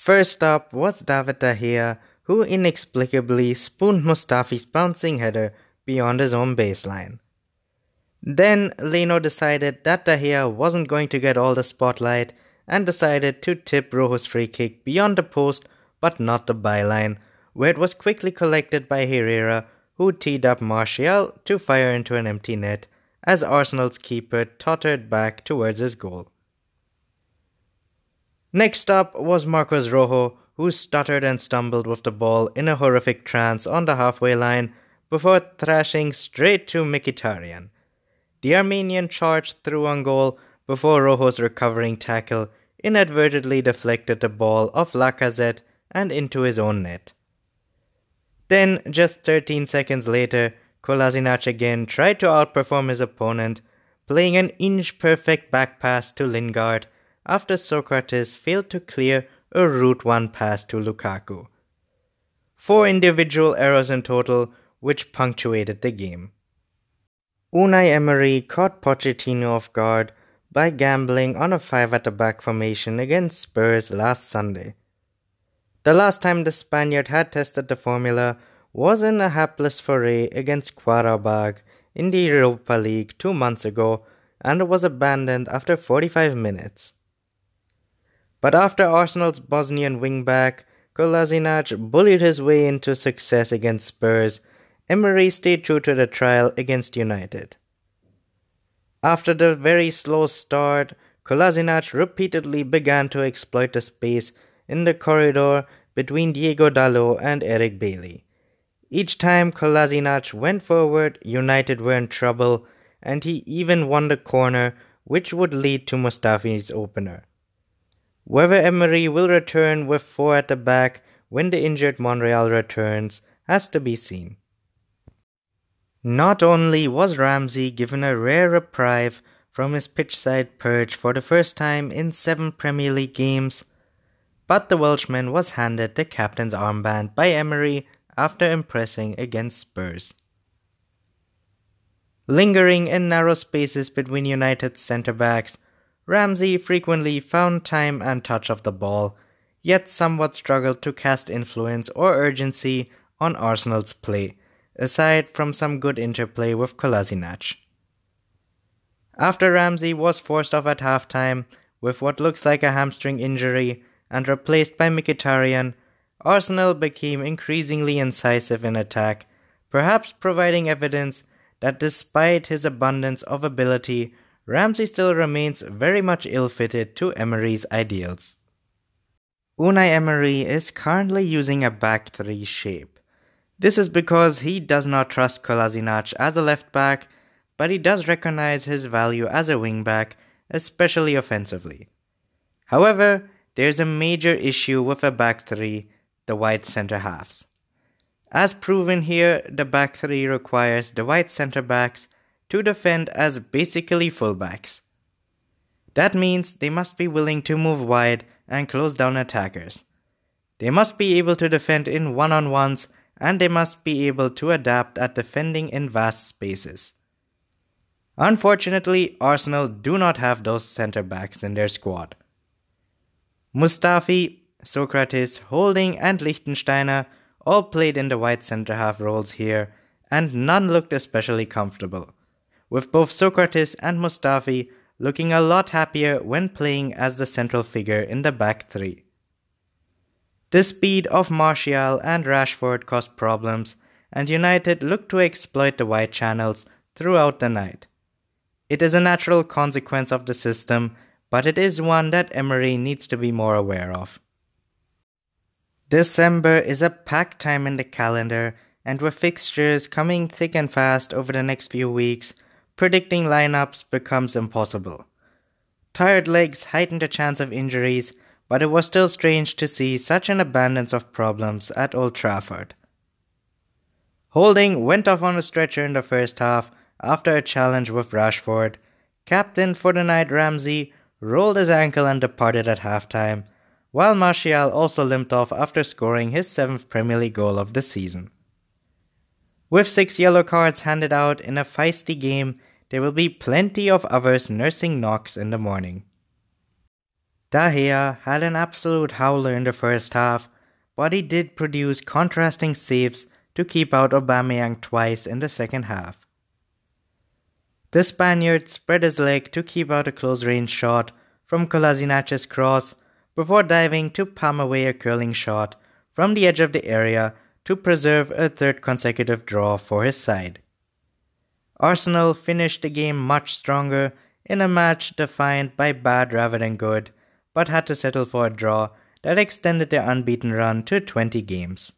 First up was David De who inexplicably spooned Mustafi's bouncing header beyond his own baseline. Then Leno decided that De wasn't going to get all the spotlight and decided to tip Rojo's free kick beyond the post but not the byline, where it was quickly collected by Herrera, who teed up Martial to fire into an empty net as Arsenal's keeper tottered back towards his goal. Next up was Marcos Rojo, who stuttered and stumbled with the ball in a horrific trance on the halfway line before thrashing straight to Mkhitaryan. The Armenian charged through on goal before Rojo's recovering tackle inadvertently deflected the ball off Lacazette and into his own net. Then, just 13 seconds later, Kolasinac again tried to outperform his opponent, playing an inch perfect back pass to Lingard after Sokratis failed to clear a route one pass to Lukaku. Four individual errors in total, which punctuated the game. Unai Emery caught Pochettino off guard by gambling on a five at the back formation against Spurs last Sunday. The last time the Spaniard had tested the formula was in a hapless foray against Qarabag in the Europa League two months ago and was abandoned after 45 minutes. But after Arsenal's Bosnian wingback, Kolasinac bullied his way into success against Spurs, Emery stayed true to the trial against United. After the very slow start, Kolasinac repeatedly began to exploit the space in the corridor between Diego Dalot and Eric Bailly. Each time Kolasinac went forward, United were in trouble, and he even won the corner, which would lead to Mustafi's opener. Whether Emery will return with four at the back when the injured Monreal returns has to be seen. Not only was Ramsey given a rare reprieve from his pitchside perch for the first time in seven Premier League games, but the Welshman was handed the captain's armband by Emery after impressing against Spurs. Lingering in narrow spaces between United's centre backs, Ramsey frequently found time and touch of the ball, yet somewhat struggled to cast influence or urgency on Arsenal's play, aside from some good interplay with Kolasinac. After Ramsey was forced off at halftime with what looks like a hamstring injury and replaced by Mkhitaryan, Arsenal became increasingly incisive in attack, perhaps providing evidence that despite his abundance of ability, Ramsey still remains very much ill fitted to Emery's ideals. Unai Emery is currently using a back three shape. This is because he does not trust Kolasinac as a left back, but he does recognize his value as a wing back, especially offensively. However, there's a major issue with a back three, the wide center halves. As proven here, the back three requires the wide center backs to defend as basically fullbacks. That means they must be willing to move wide and close down attackers. They must be able to defend in one on ones and they must be able to adapt at defending in vast spaces. Unfortunately, Arsenal do not have those centre backs in their squad. Mustafi, Sokratis, Holding, and Lichtsteiner all played in the wide centre half roles here, and none looked especially comfortable, with both Sokratis and Mustafi looking a lot happier when playing as the central figure in the back three. The speed of Martial and Rashford caused problems, and United looked to exploit the wide channels throughout the night. It is a natural consequence of the system but it is one that Emery needs to be more aware of. December is a packed time in the calendar, and with fixtures coming thick and fast over the next few weeks, predicting lineups becomes impossible. Tired legs heightened the chance of injuries, but it was still strange to see such an abundance of problems at Old Trafford. Holding went off on a stretcher in the first half after a challenge with Rashford. Captain for the night Ramsey rolled his ankle and departed at halftime, while Martial also limped off after scoring his seventh Premier League goal of the season. With six yellow cards handed out in a feisty game, there will be plenty of others nursing knocks in the morning. Gea had an absolute howler in the first half, but he did produce contrasting saves to keep out Aubameyang twice in the second half. The Spaniard spread his leg to keep out a close range shot from Kolasinac's cross before diving to palm away a curling shot from the edge of the area to preserve a third consecutive draw for his side. Arsenal finished the game much stronger in a match defined by bad rather than good, but had to settle for a draw that extended their unbeaten run to 20 games.